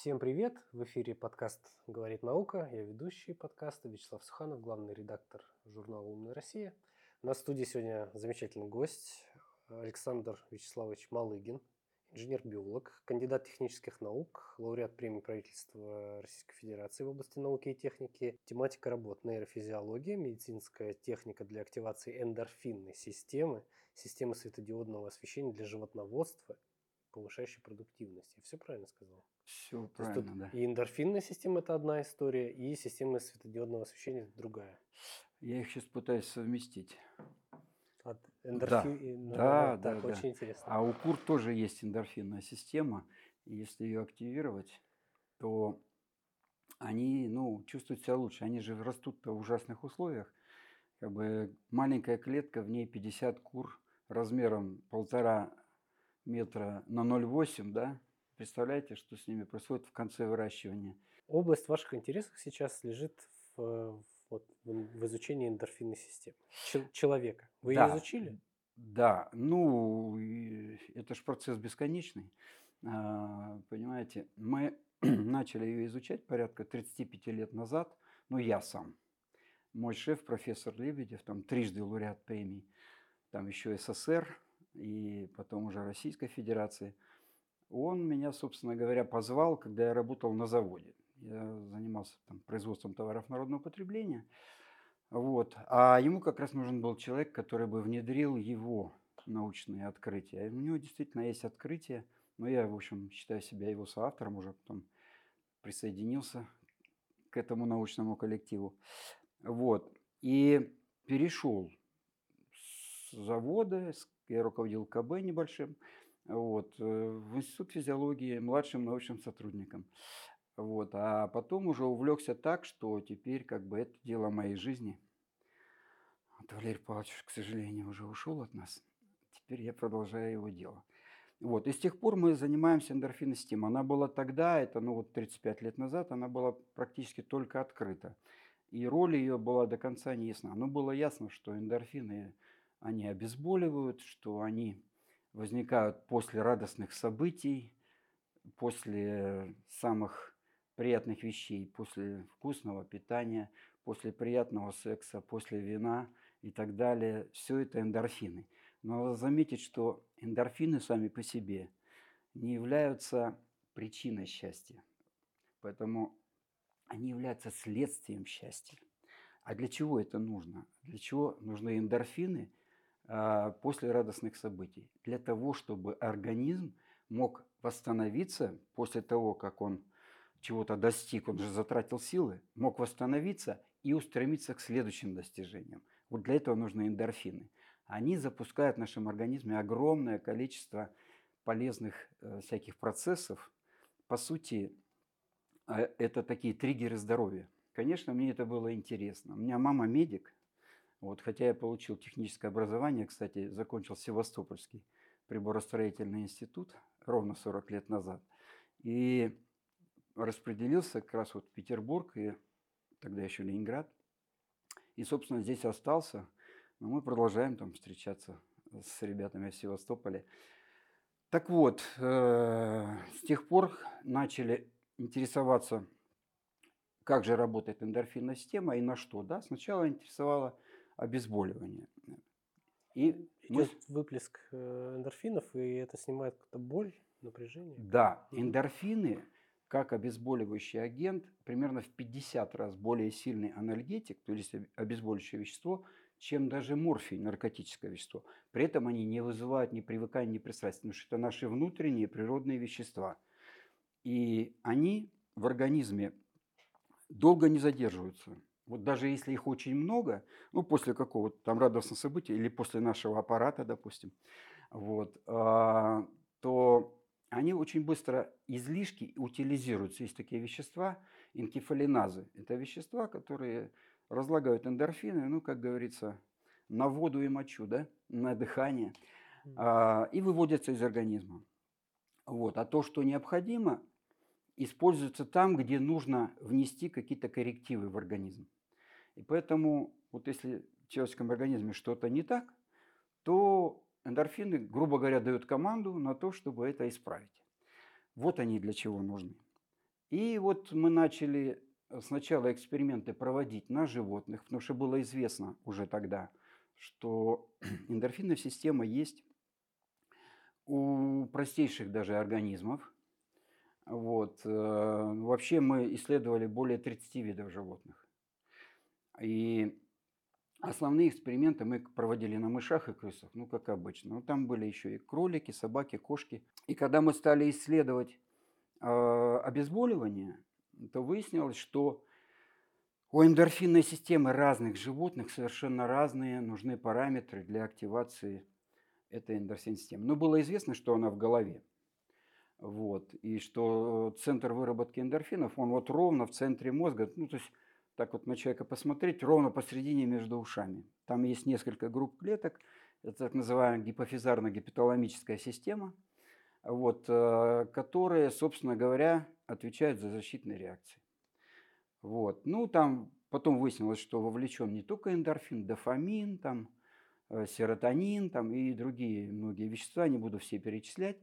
Всем привет! В эфире подкаст «Говорит наука». Я ведущий подкаста Вячеслав Суханов, главный редактор журнала «Умная Россия». На студии сегодня замечательный гость Александр Вячеславович Малыгин, инженер-биолог, кандидат технических наук, лауреат премии правительства Российской Федерации в области науки и техники. Тематика работ – нейрофизиология, медицинская техника для активации эндорфинной системы, системы светодиодного освещения для животноводства, повышающей продуктивность. Я все правильно сказал? Все правильно, да. И эндорфинная система – это одна история, и система светодиодного освещения – это другая. Я их сейчас пытаюсь совместить. От эндорфи... Да, да, так, да, очень да. интересно. А у кур тоже есть эндорфинная система. И если ее активировать, то они ну, чувствуют себя лучше. Они же растут в ужасных условиях. Как бы маленькая клетка, в ней 50 кур размером полтора метра на 0,8, да? Представляете, что с ними происходит в конце выращивания? Область ваших интересов сейчас лежит в, вот, в изучении эндорфинной системы Чел- человека. Вы Да. ее изучили? Да, ну, это же процесс бесконечный. А, Понимаете, мы начали ее изучать порядка 35 лет назад, ну, я сам. Мой шеф, профессор Лебедев, там трижды лауреат премий, там еще СССР и потом уже Российской Федерации. Он меня, собственно говоря, позвал, когда я работал на заводе. Я занимался там, производством товаров народного потребления. Вот. А ему как раз нужен был человек, который бы внедрил его научные открытия. У него действительно есть открытие, но я, в общем, считаю себя его соавтором, уже потом присоединился к этому научному коллективу. Вот. И перешел с завода, я руководил КБ небольшим, вот, э, в Институт физиологии младшим научным сотрудником. Вот. А потом уже увлекся так, что теперь как бы это дело моей жизни. Вот Валерий Павлович, к сожалению, уже ушел от нас. Теперь я продолжаю его дело. Вот. И с тех пор мы занимаемся эндорфинной системой. Она была тогда, это ну вот 35 лет назад, она была практически только открыта. И роль ее была до конца не ясна. Но было ясно, что эндорфины, они обезболивают, что они возникают после радостных событий, после самых приятных вещей, после вкусного питания, после приятного секса, после вина и так далее. Все это эндорфины. Но надо заметить, что эндорфины сами по себе не являются причиной счастья. Поэтому они являются следствием счастья. А для чего это нужно? Для чего нужны эндорфины после радостных событий? Для того, чтобы организм мог восстановиться после того, как он чего-то достиг, он же затратил силы, мог восстановиться и устремиться к следующим достижениям. Вот для этого нужны эндорфины. Они запускают в нашем организме огромное количество полезных э, всяких процессов. По сути, а, это такие триггеры здоровья. Конечно, мне это было интересно. У меня мама медик, вот, хотя я получил техническое образование, кстати, закончил Севастопольский приборостроительный институт ровно 40 лет назад. И распределился как раз вот в Петербург и тогда еще Ленинград. И, собственно, здесь остался. Но мы продолжаем там встречаться с ребятами в Севастополе. Так вот, э, с тех пор начали интересоваться, как же работает эндорфинная система и на что. Да? Сначала интересовало обезболивание. И мы Идет выплеск э, эндорфинов, и это снимает какую-то боль, напряжение. Да, эндорфины, как обезболивающий агент, примерно в 50 раз более сильный анальгетик, то есть об- обезболивающее вещество, чем даже морфий, наркотическое вещество. При этом они не вызывают ни привыкания, ни пристрастия, потому что это наши внутренние природные вещества. И они в организме долго не задерживаются. Вот даже если их очень много, ну, после какого-то там радостного события или после нашего аппарата, допустим, вот, а, то они очень быстро излишки утилизируются. Есть такие вещества, энкефалиназы. Это вещества, которые разлагают эндорфины, ну, как говорится, на воду и мочу, да, на дыхание, а, и выводятся из организма. Вот. А то, что необходимо, используется там, где нужно внести какие-то коррективы в организм. И поэтому, вот если в человеческом организме что-то не так, то эндорфины, грубо говоря, дают команду на то, чтобы это исправить. Вот они для чего нужны. И вот мы начали сначала эксперименты проводить на животных, потому что было известно уже тогда, что эндорфинная система есть у простейших даже организмов. Вот. э, Вообще мы исследовали более 30 видов животных. И основные эксперименты мы проводили на мышах и крысах, ну, как обычно. Но там были еще и кролики, собаки, кошки. И когда мы стали исследовать э, обезболивание, то выяснилось, что у эндорфинной системы разных животных совершенно разные нужны параметры для активации этой эндорфинной системы. Но было известно, что она в голове. Вот, и что центр выработки эндорфинов, он вот ровно в центре мозга, ну, то есть так вот на человека посмотреть, ровно посередине между ушами. Там есть несколько групп клеток, это так называемая гипофизарно-гипоталамическая система, вот, э, которые, собственно говоря, отвечают за защитные реакции. Вот. Ну, там потом выяснилось, что вовлечен не только эндорфин, дофамин, там, э, серотонин там, и другие многие вещества, не буду все перечислять.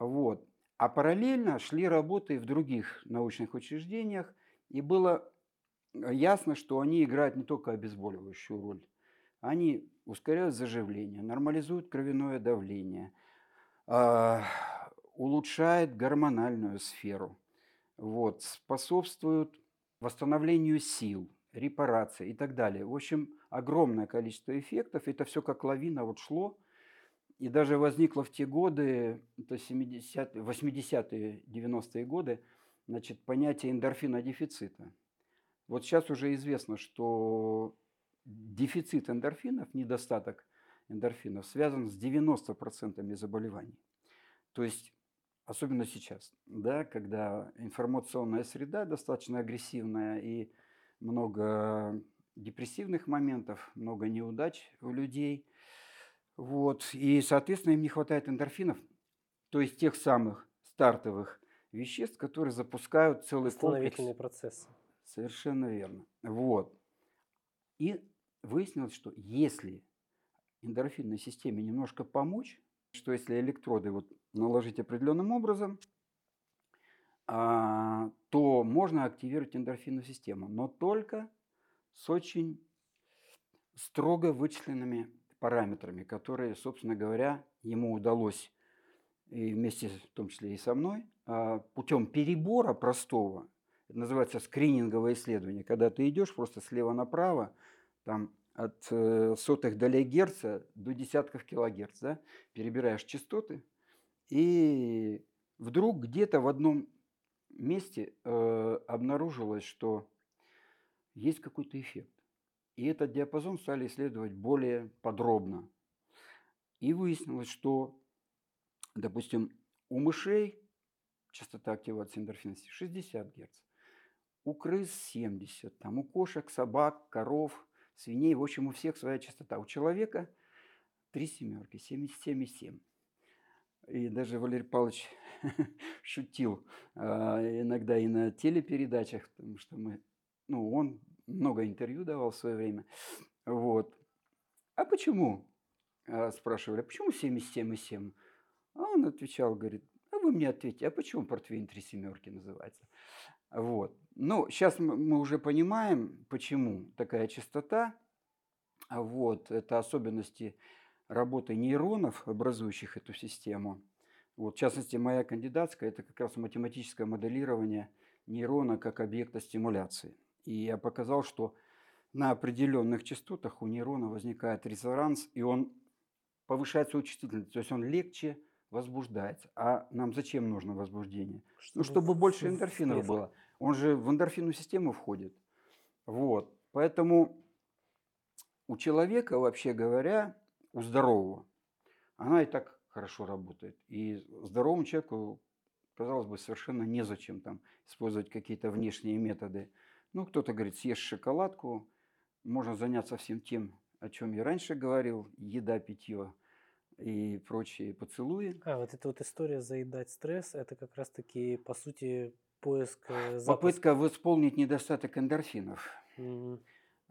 Вот. А параллельно шли работы в других научных учреждениях, и было ясно, что они играют не только обезболивающую роль. Они ускоряют заживление, нормализуют кровяное давление, а, улучшают гормональную сферу, вот, способствуют восстановлению сил, репарации и так далее. В общем, огромное количество эффектов. Это все как лавина вот шло. И даже возникло в те годы, это 70 80-е, 90-е годы, значит, понятие эндорфинодефицита. Вот сейчас уже известно, что дефицит эндорфинов, недостаток эндорфинов связан с 90% заболеваний. То есть, особенно сейчас, да, когда информационная среда достаточно агрессивная и много депрессивных моментов, много неудач у людей – вот. И, соответственно, им не хватает эндорфинов, то есть тех самых стартовых веществ, которые запускают целый комплекс. процессы. Совершенно верно. Вот. И выяснилось, что если эндорфинной системе немножко помочь, что если электроды вот наложить определенным образом, а, то можно активировать эндорфинную систему, но только с очень строго вычисленными параметрами, которые, собственно говоря, ему удалось и вместе, в том числе и со мной, а, путем перебора простого, называется скрининговое исследование, когда ты идешь просто слева направо, там от э, сотых долей герца до десятков килогерц, да, перебираешь частоты, и вдруг где-то в одном месте э, обнаружилось, что есть какой-то эффект. И этот диапазон стали исследовать более подробно. И выяснилось, что, допустим, у мышей частота активации эндорфинности 60 Гц, у крыс 70, там, у кошек, собак, коров, свиней, в общем, у всех своя частота. У человека три семерки, 77,7. И даже Валерий Павлович шутил а, иногда и на телепередачах, потому что мы, ну, он много интервью давал в свое время. Вот. А почему? А, спрашивали, а почему 77,7? А он отвечал, говорит, а вы мне ответьте, а почему портвейн три семерки называется? Вот. Ну, сейчас мы уже понимаем, почему такая частота. Вот. Это особенности работы нейронов, образующих эту систему. Вот, в частности, моя кандидатская – это как раз математическое моделирование нейрона как объекта стимуляции. И я показал, что на определенных частотах у нейрона возникает резонанс, и он повышает свою чувствительность, то есть он легче возбуждается. А нам зачем нужно возбуждение? Чтобы, ну, чтобы больше эндорфинов было. Он же в эндорфинную систему входит. Вот. Поэтому у человека, вообще говоря, у здорового, она и так хорошо работает. И здоровому человеку, казалось бы, совершенно незачем там использовать какие-то внешние методы ну, кто-то говорит, съешь шоколадку, можно заняться всем тем, о чем я раньше говорил, еда, питье и прочие поцелуи. А, вот эта вот история заедать стресс, это как раз-таки, по сути, поиск... Э, запуск... Попытка восполнить недостаток эндорфинов. Угу.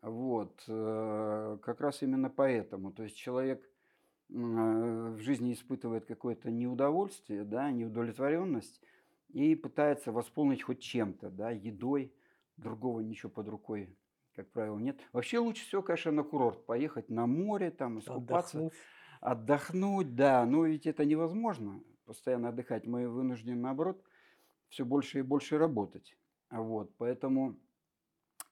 Вот. Э, как раз именно поэтому. То есть человек э, в жизни испытывает какое-то неудовольствие, да, неудовлетворенность, и пытается восполнить хоть чем-то, да, едой, другого ничего под рукой, как правило, нет. Вообще лучше всего, конечно, на курорт поехать, на море, там, искупаться, Отдохнуть. Отдохнуть, да, но ведь это невозможно, постоянно отдыхать. Мы вынуждены, наоборот, все больше и больше работать. Вот, поэтому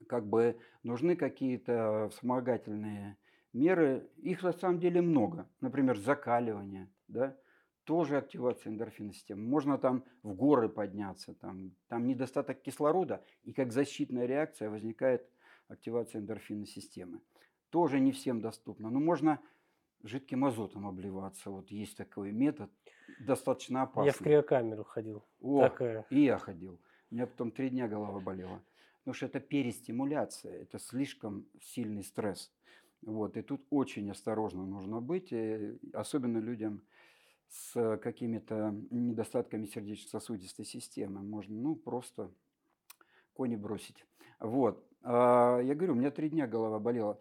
как бы нужны какие-то вспомогательные меры. Их на самом деле много. Например, закаливание, да, тоже активация эндорфинной системы. Можно там в горы подняться, там, там недостаток кислорода, и как защитная реакция возникает активация эндорфинной системы. Тоже не всем доступно. Но можно жидким азотом обливаться. Вот есть такой метод, достаточно опасный. Я в криокамеру ходил. О, Такая. и я ходил. У меня потом три дня голова болела. Потому что это перестимуляция, это слишком сильный стресс. Вот, и тут очень осторожно нужно быть, э, особенно людям с какими-то недостатками сердечно-сосудистой системы. Можно, ну, просто кони бросить. Вот. А, Я говорю, у меня три дня голова болела.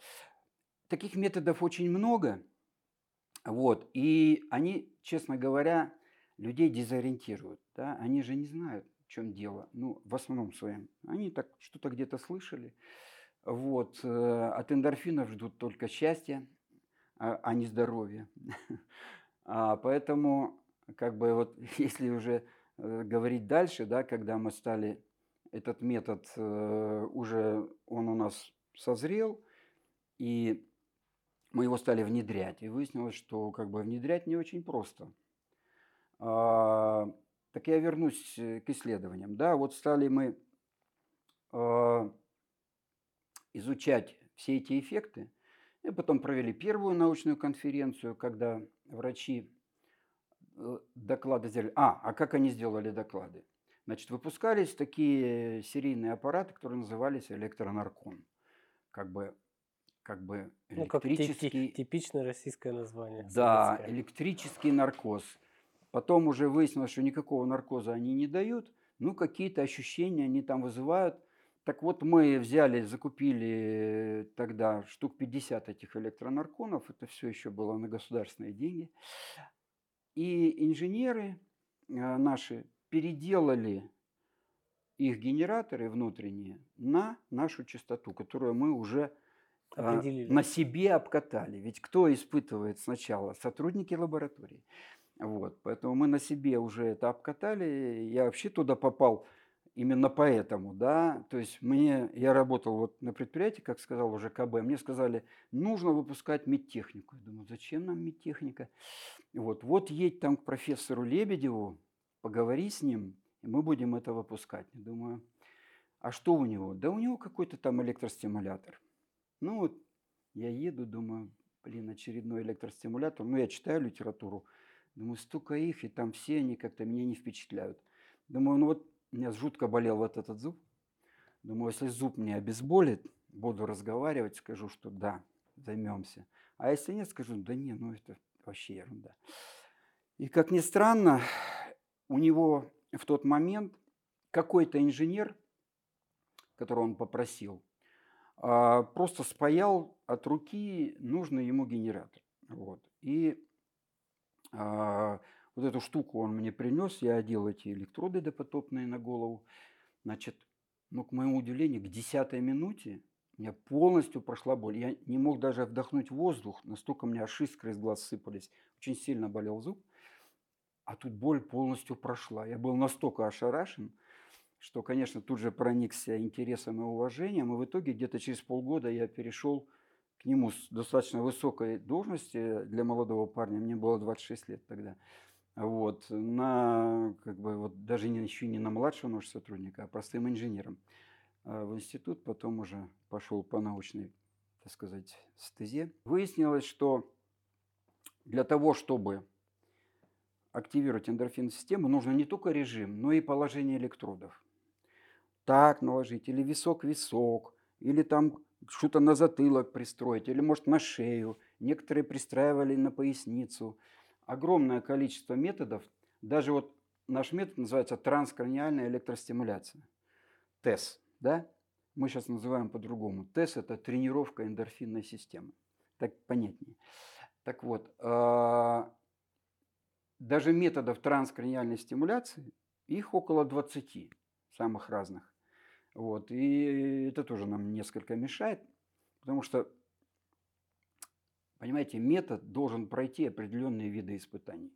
Таких методов очень много. Вот. И они, честно говоря, людей дезориентируют. Да? Они же не знают, в чем дело. Ну, в основном своем. Они так что-то где-то слышали. Вот. э, От эндорфинов ждут только счастья, а а не здоровья. А, Поэтому, как бы вот, если уже э, говорить дальше, да, когда мы стали этот метод э, уже он у нас созрел, и мы его стали внедрять. И выяснилось, что как бы внедрять не очень просто. А, так я вернусь э, к исследованиям. Да, вот стали мы а, изучать все эти эффекты. И потом провели первую научную конференцию, когда врачи э, доклады сделали. А, а как они сделали доклады? Значит, выпускались такие серийные аппараты, которые назывались электронаркон. Как бы, как бы Ну, как ти- ти- электрический... типичное российское название. Да, советское. электрический наркоз. Потом уже выяснилось, что никакого наркоза они не дают, ну какие-то ощущения они там вызывают. Так вот мы взяли, закупили тогда штук 50 этих электронарконов, это все еще было на государственные деньги. И инженеры э, наши переделали их генераторы внутренние на нашу частоту, которую мы уже Определили. на себе обкатали. Ведь кто испытывает сначала? Сотрудники лаборатории. Вот, поэтому мы на себе уже это обкатали. Я вообще туда попал именно поэтому, да. То есть мне, я работал вот на предприятии, как сказал уже КБ, мне сказали, нужно выпускать медтехнику. Я думаю, зачем нам медтехника? Вот, вот едь там к профессору Лебедеву, поговори с ним, и мы будем это выпускать. Я думаю, а что у него? Да у него какой-то там электростимулятор. Ну вот я еду, думаю, блин, очередной электростимулятор. Ну, я читаю литературу, думаю, столько их, и там все они как-то меня не впечатляют. Думаю, ну вот у меня жутко болел вот этот зуб. Думаю, если зуб мне обезболит, буду разговаривать, скажу, что да, займемся. А если нет, скажу, да не, ну это вообще ерунда. И как ни странно, у него в тот момент какой-то инженер, которого он попросил, а, просто спаял от руки нужный ему генератор. Вот. И а, вот эту штуку он мне принес, я одел эти электроды допотопные на голову. Значит, ну, к моему удивлению, к десятой минуте у меня полностью прошла боль. Я не мог даже вдохнуть воздух, настолько у меня аж искры из глаз сыпались. Очень сильно болел зуб. А тут боль полностью прошла. Я был настолько ошарашен, что, конечно, тут же проникся интересом и уважением. И в итоге где-то через полгода я перешел к нему с достаточно высокой должности для молодого парня. Мне было 26 лет тогда. Вот, на, как бы, вот даже не, еще не на младшего научного сотрудника, а простым инженером а, в институт. Потом уже пошел по научной, так сказать, стезе. Выяснилось, что для того, чтобы активировать эндорфинную систему, нужно не только режим, но и положение электродов. Так наложить, или висок-висок, или там что-то на затылок пристроить, или, может, на шею. Некоторые пристраивали на поясницу. Огромное количество методов. Даже вот наш метод называется транскраниальная электростимуляция. ТЭС, да? Мы сейчас называем по-другому. ТЭС – это тренировка эндорфинной системы. Так понятнее. Так вот, а, даже методов транскраниальной стимуляции Их около 20, самых разных. Вот. И это тоже нам несколько мешает, потому что, понимаете, метод должен пройти определенные виды испытаний.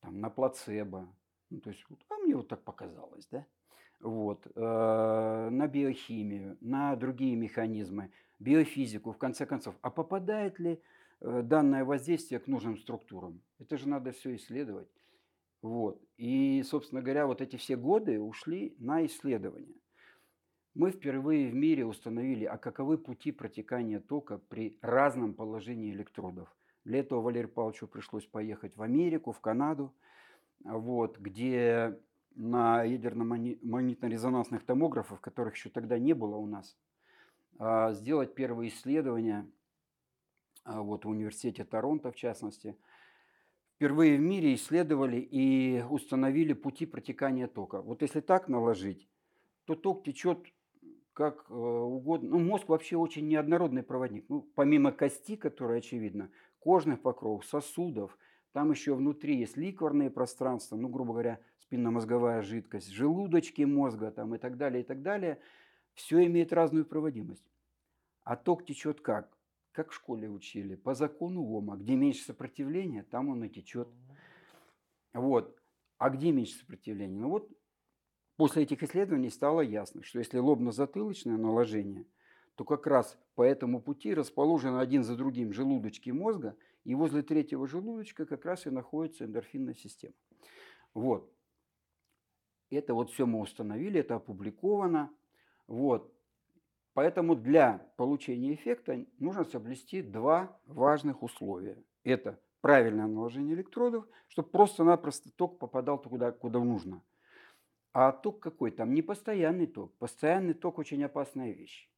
Там, на плацебо, ну, то есть, а мне вот так показалось, да? Вот, э, на биохимию, на другие механизмы, биофизику, в конце концов. А попадает ли э, данное воздействие к нужным структурам? Это же надо все исследовать. Вот. И, собственно говоря, вот эти все годы ушли на исследования. Мы впервые в мире установили, а каковы пути протекания тока при разном положении электродов. Для этого Валерию Павловичу пришлось поехать в Америку, в Канаду, вот, где на ядерно-магнитно-резонансных томографах, которых еще тогда не было у нас, а, сделать первые исследования а, вот, в университете Торонто, в частности. Впервые в мире исследовали и установили пути протекания тока. Вот если так наложить, то ток течет как э, угодно. Ну, мозг вообще очень неоднородный проводник. Ну, помимо кости, которая очевидно, кожных покровов, сосудов, там еще внутри есть ликворные пространства, ну, грубо говоря, спинномозговая жидкость, желудочки мозга там, и так далее, и так далее. Все имеет разную проводимость. А ток течет как? Как в школе учили, по закону Ома. Где меньше сопротивления, там он и течет. Вот. А где меньше сопротивления? Ну вот После этих исследований стало ясно, что если лобно-затылочное наложение, то как раз по этому пути расположены один за другим желудочки мозга, и возле третьего желудочка как раз и находится эндорфинная система. Вот. Это вот все мы установили, это опубликовано. Вот. Поэтому для получения эффекта нужно соблюсти два важных условия. Это правильное наложение электродов, чтобы просто-напросто ток попадал туда, куда нужно – а ток какой там? Не постоянный ток. Постоянный ток очень опасная вещь.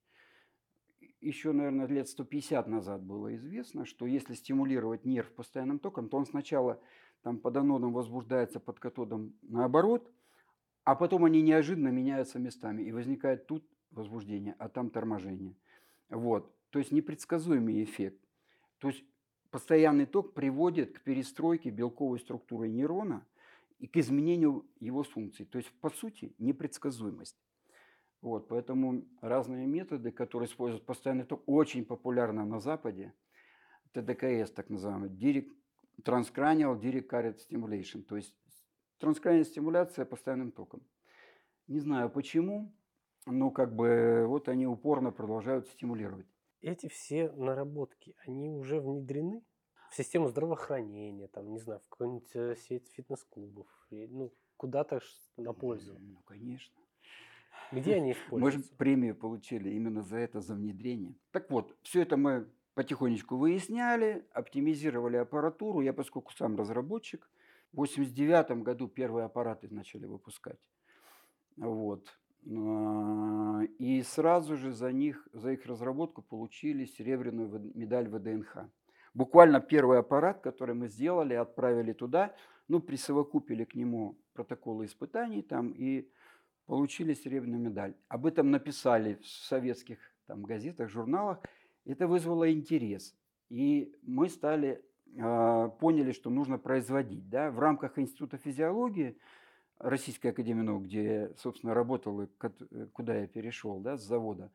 Еще, наверное, лет 150 назад было известно, что если стимулировать нерв постоянным током, то он сначала там под анодом возбуждается, под катодом наоборот, а потом они неожиданно меняются местами, и возникает тут возбуждение, а там торможение. Вот. То есть непредсказуемый эффект. То есть постоянный ток приводит к перестройке белковой структуры нейрона – и к изменению его функций. То есть, по сути, непредсказуемость. Вот, поэтому разные методы, которые используют постоянный ток, очень популярны на Западе. ТДКС, так называемый, Direct, Transcranial Direct Current Stimulation, то есть транскраниальная стимуляция постоянным током. Не знаю почему, но как бы вот они упорно продолжают стимулировать. Эти все наработки, они уже внедрены в систему здравоохранения, там, не знаю, в какую-нибудь э, сеть фитнес-клубов, ну, куда-то на пользу. Ну, конечно. Где они используются? Мы же премию получили именно за это, за внедрение. Так вот, все это мы потихонечку выясняли, оптимизировали аппаратуру. Я, поскольку сам разработчик, в 89 году первые аппараты начали выпускать. Вот. А, и сразу же за них, за их разработку получили серебряную медаль ВДНХ. Буквально первый аппарат, который мы сделали, отправили туда, ну, присовокупили к нему протоколы испытаний там и получили серебряную медаль. Об этом написали в советских там, газетах, журналах. Это вызвало интерес. И мы стали, э, поняли, что нужно производить. Да? В рамках Института физиологии Российской Академии наук, где собственно, работал и куда я перешел да, с завода,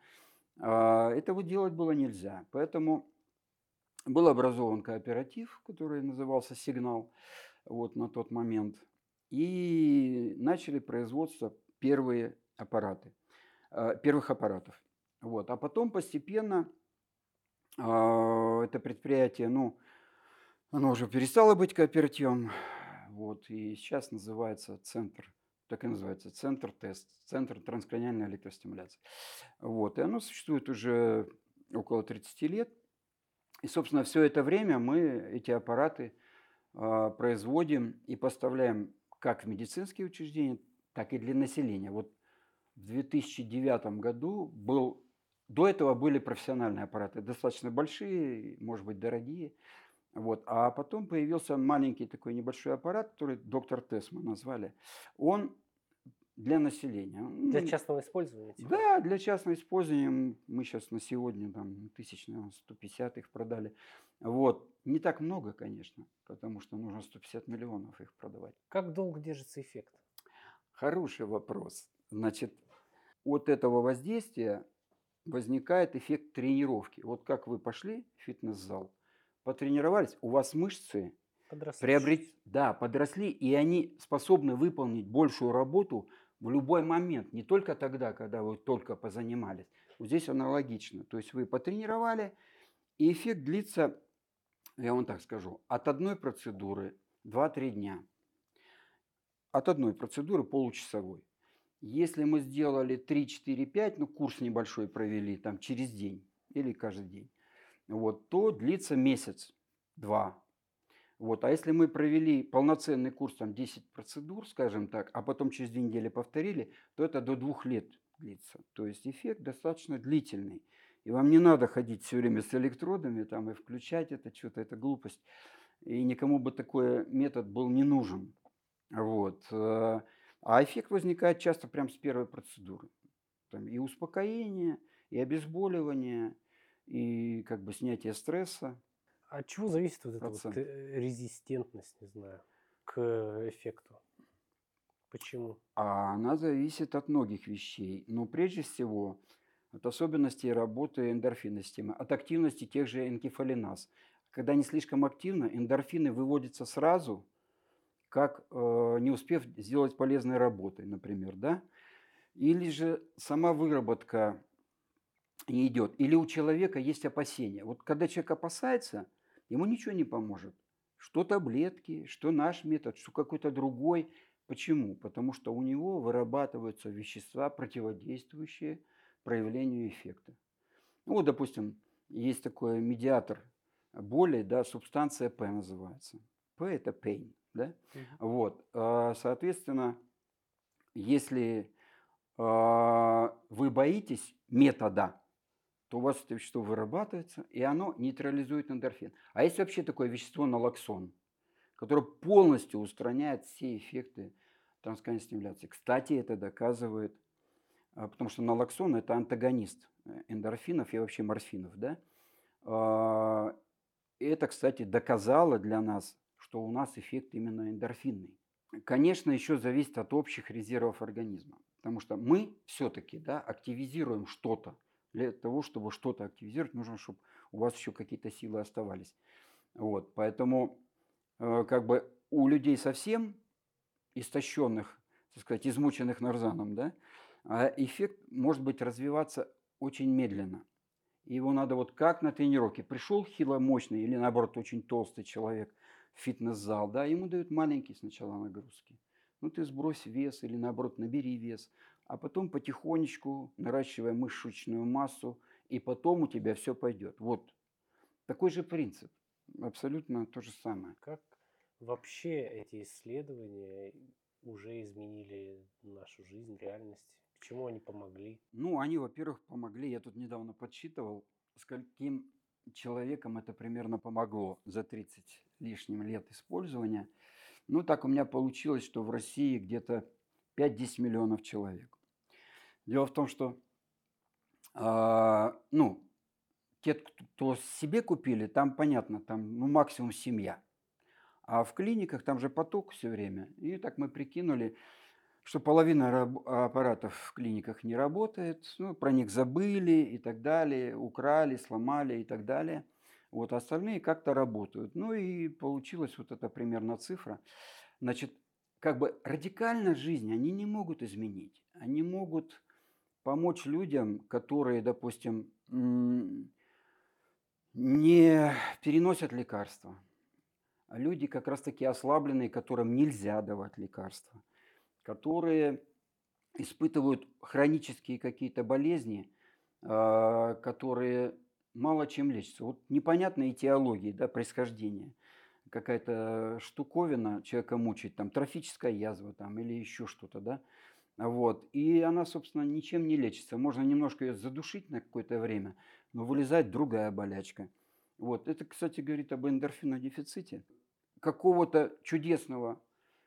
э, этого делать было нельзя. Поэтому был образован кооператив, который назывался «Сигнал» вот на тот момент. И начали производство первые аппараты, э, первых аппаратов. Вот. А потом постепенно а, это предприятие, ну, оно уже перестало быть кооперативом, вот, и сейчас называется центр, так и называется, центр тест, центр транскраниальной электростимуляции. Вот, и оно существует уже около 30 лет. И, собственно, все это время мы эти аппараты э, производим и поставляем как в медицинские учреждения, так и для населения. Вот в 2009 году был, до этого были профессиональные аппараты, достаточно большие, может быть, дорогие. Вот. А потом появился маленький такой небольшой аппарат, который доктор Тесс мы назвали. Он для населения. Для частного использования? Типа? Да, для частного использования. Мы сейчас на сегодня там тысяч, наверное, 150 их продали. Вот. Не так много, конечно, потому что нужно 150 миллионов их продавать. Как долго держится эффект? Хороший вопрос. Значит, от этого воздействия возникает эффект тренировки. Вот как вы пошли в фитнес-зал, потренировались, у вас мышцы приобрет... да, подросли, и они способны выполнить большую работу в любой момент, не только тогда, когда вы только позанимались. Вот здесь аналогично. То есть вы потренировали, и эффект длится, я вам так скажу, от одной процедуры 2-3 дня. От одной процедуры получасовой. Если мы сделали 3, 4, 5, ну курс небольшой провели там через день или каждый день, вот, то длится месяц, два. Вот, а если мы провели полноценный курс, там 10 процедур, скажем так, а потом через две недели повторили, то это до двух лет длится. То есть эффект достаточно длительный. И вам не надо ходить все время с электродами там, и включать это, что-то, это глупость. И никому бы такой метод был не нужен. Вот. э, А эффект возникает часто прям с первой процедуры. Там и успокоение, и обезболивание, и как бы снятие стресса. От чего зависит вот эта вот Процент. э, резистентность, не знаю, к эффекту? Почему? А она зависит от многих вещей. Но прежде всего от особенностей работы эндорфинной системы, от активности тех же энкефалиназ. Когда они слишком активны, эндорфины выводятся сразу, как э, не успев сделать полезной работы, например, да? Или же сама выработка не идет. Или у человека есть опасения. Вот когда человек опасается, ему ничего не поможет. Что таблетки, что наш метод, что какой-то другой. Почему? Потому что у него вырабатываются вещества, противодействующие проявлению эффекта. Ну, вот, допустим, есть такой медиатор боли, да, субстанция P называется. P – это pain, да? Вот, а, соответственно, если а, вы боитесь метода, то у вас это вещество вырабатывается, и оно нейтрализует эндорфин. А есть вообще такое вещество налоксон, которое полностью устраняет все эффекты транскрaniальной стимуляции. Кстати, это доказывает, а, потому что налоксон – это антагонист э, эндорфинов и вообще морфинов. Да? А, Это, кстати, доказало для нас, что у нас эффект именно эндорфинный. Конечно, еще зависит от общих резервов организма. Потому что мы все-таки да, активизируем что-то. Для того, чтобы что-то активизировать, нужно, чтобы у вас еще какие-то силы оставались. Вот, поэтому э, как бы у людей совсем истощенных, так сказать, измученных нарзаном, да, а эффект может быть развиваться очень медленно. И его надо вот как на тренировке. Пришел хиломощный или наоборот очень толстый человек в фитнес-зал, да, ему дают маленькие сначала нагрузки. Ну ты сбрось вес или наоборот набери вес, а потом потихонечку наращивая мышечную массу, и потом у тебя все пойдет. Вот такой же принцип, абсолютно то же самое. Как вообще эти исследования уже изменили нашу жизнь, реальность? Почему они помогли? Ну, они, во-первых, помогли. Я тут недавно подсчитывал, скольким человекам это примерно помогло за 30 лишним лет использования. Ну, так у меня получилось, что в России где-то 5-10 миллионов человек. Дело в том, что, а, ну, те, кто себе купили, там понятно, там ну, максимум семья. А в клиниках там же поток все время. И так мы прикинули, что половина аппаратов в клиниках не работает, ну, про них забыли и так далее, украли, сломали и так далее. Вот остальные как-то работают. Ну и получилась вот эта примерно цифра. Значит, как бы радикально жизнь они не могут изменить. Они могут помочь людям, которые, допустим, не переносят лекарства. А люди как раз-таки ослабленные, которым нельзя давать лекарства которые испытывают хронические какие-то болезни, а, которые мало чем лечатся. Вот непонятные теологии, да, происхождения. Какая-то штуковина человека мучает, там трофическая язва там, или еще что-то, да. Вот. И она, собственно, ничем не лечится. Можно немножко ее задушить на какое-то время, но вылезает другая болячка. Вот. Это, кстати, говорит об эндорфинодефиците. Какого-то чудесного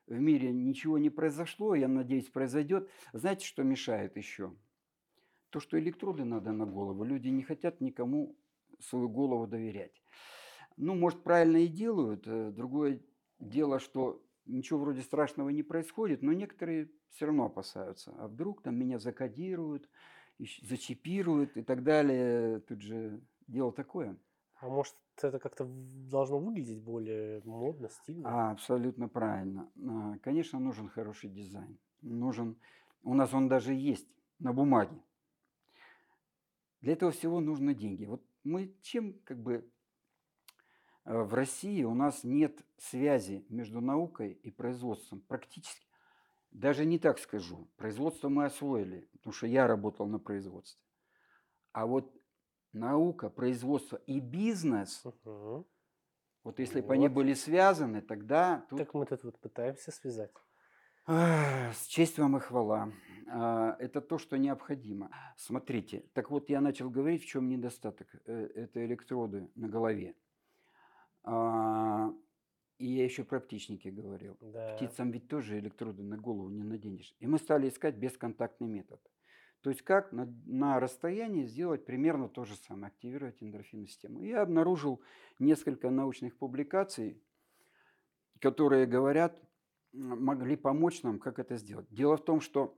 в мире ничего не произошло, я надеюсь, произойдет. Знаете, что мешает еще? То, что электроды надо на голову. Люди не хотят никому свою голову доверять. Ну, может, правильно и делают. Э, Другое дело, что ничего вроде страшного не происходит, но некоторые все равно опасаются. А вдруг там меня закодируют, зачипируют и так далее. Тут же дело такое. А может, это как-то должно выглядеть более модно, стильно? А, абсолютно правильно. А, конечно, нужен хороший дизайн. Нужен, у нас он даже есть на бумаге. Для этого всего нужны деньги. Вот мы чем как бы в России у нас нет связи между наукой и производством практически. Даже не так скажу. Производство мы освоили, потому что я работал на производстве. А вот наука, производство и бизнес, Угу. вот если бы они Вот. были связаны, тогда тут Так мы тут вот пытаемся связать. С честь вам и хвала. А, Это то, что необходимо. Смотрите, так вот я начал говорить, в чем недостаток. Э, Это электроды на голове. А, И я еще про птичники говорил. Да. Птицам ведь тоже электроды на голову не наденешь. И мы стали искать бесконтактный метод. То есть как на, на расстоянии сделать примерно то же самое, активировать эндорфинную систему. Я обнаружил несколько научных публикаций, которые говорят, могли помочь нам, как это сделать. Дело в том, что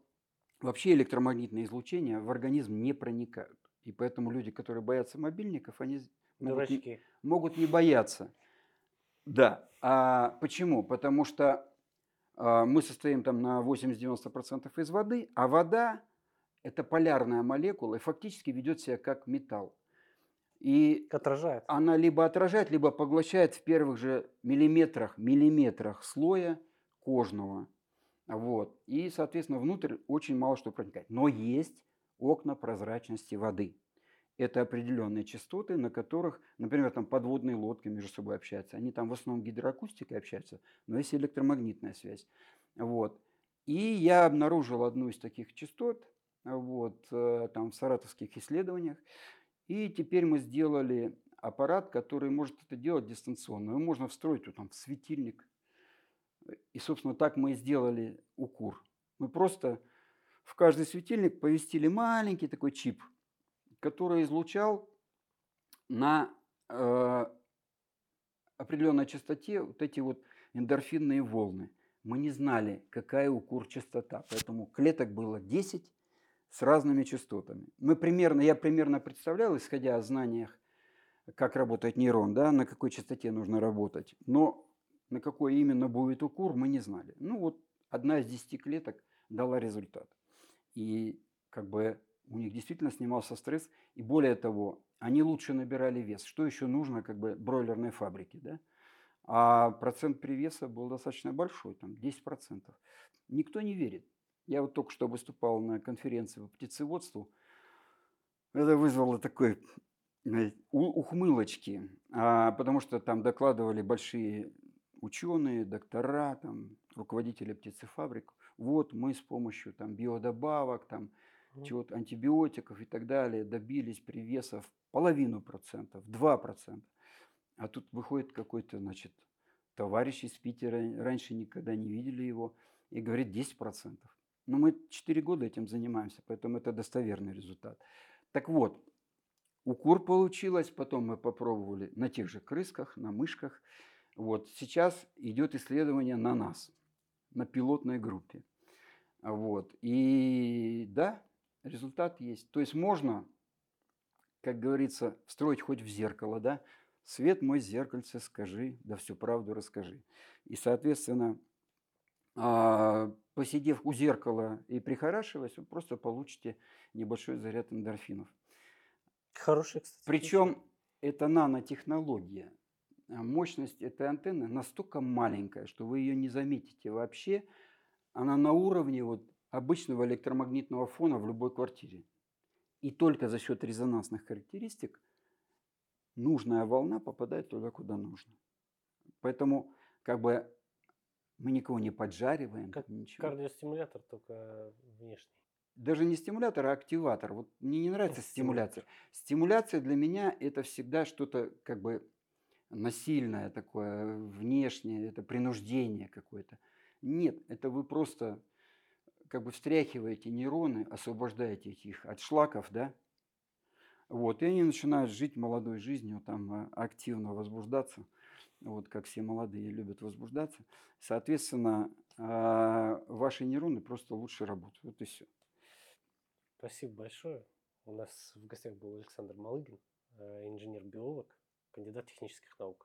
вообще электромагнитные излучения в организм не проникают. И поэтому люди, которые боятся мобильников, они могут не- Дурачки. могут не бояться. Да. А почему? Потому что а, мы состоим там на 80-90% из воды, а вода – это полярная молекула и фактически ведет себя как металл. И Отражает. она либо отражает, либо поглощает в первых же миллиметрах, миллиметрах слоя кожного. Вот. И, соответственно, внутрь очень мало что проникает. Но есть окна прозрачности воды. Это определенные частоты, на которых, например, там подводные лодки между собой общаются. Они там в основном гидроакустикой общаются, но есть электромагнитная связь. Вот. И я обнаружил одну из таких частот вот, э, там, в саратовских исследованиях. И теперь мы сделали аппарат, который может это делать дистанционно. Его можно встроить там, в светильник. И, собственно, так мы и сделали укур. Мы просто в каждый светильник повестили маленький такой чип, который излучал на э, определенной частоте вот эти вот эндорфинные волны. Мы не знали, какая укур частота, поэтому клеток было 10 с разными частотами. Мы примерно, я примерно представлял, исходя о знаниях, как работает нейрон, да, на какой частоте нужно работать. Но на какой именно будет укур, мы не знали. Ну вот одна из 10 клеток дала результат. И как бы у них действительно снимался стресс. И более того, они лучше набирали вес. Что еще нужно как бы бройлерной фабрике, да? А процент привеса был достаточно большой, там 10%. Никто не верит. Я вот только что выступал на конференции по птицеводству. Это вызвало такой ухмылочки, а, потому что там докладывали большие ученые, доктора, там, руководители птицефабрик. Вот мы с помощью там, биодобавок, там, Чего-то, антибиотиков и так далее добились привесов половину процентов, 2 процента. А тут выходит какой-то, значит, товарищ из Питера, раньше никогда не видели его, и говорит 10 процентов. Но мы 4 года этим занимаемся, поэтому это достоверный результат. Так вот, укур получилось, потом мы попробовали на тех же крысках, на мышках. Вот сейчас идет исследование на нас, на пилотной группе. Вот. И да, результат есть. То есть можно, как говорится, встроить хоть в зеркало, да, свет мой зеркальце скажи, да всю правду расскажи. И, соответственно, а, посидев у зеркала и прихорашиваясь, вы просто получите небольшой заряд эндорфинов. Хороший, кстати. Причем это нанотехнология. А Мощность этой антенны настолько маленькая, что вы ее не заметите вообще. Она на уровне вот обычного электромагнитного фона в любой квартире. И только за счет резонансных характеристик нужная волна попадает туда, куда нужно. Поэтому как бы мы никого не поджариваем, Как ничего. Кардиостимулятор, только внешний. Даже не стимулятор, а активатор. Вот мне не нравится стимуляция. Стимуляция для меня это всегда что-то как бы насильное такое, внешнее, это принуждение какое-то. Нет, это вы просто как бы встряхиваете нейроны, освобождаете их от шлаков, да, вот, и они начинают жить молодой жизнью, там, а, активно возбуждаться, вот как все молодые любят возбуждаться. Соответственно, а, ваши нейроны просто лучше работают. Вот и все. Спасибо большое. У нас в гостях был Александр Малыгин, э, инженер-биолог, кандидат технических наук.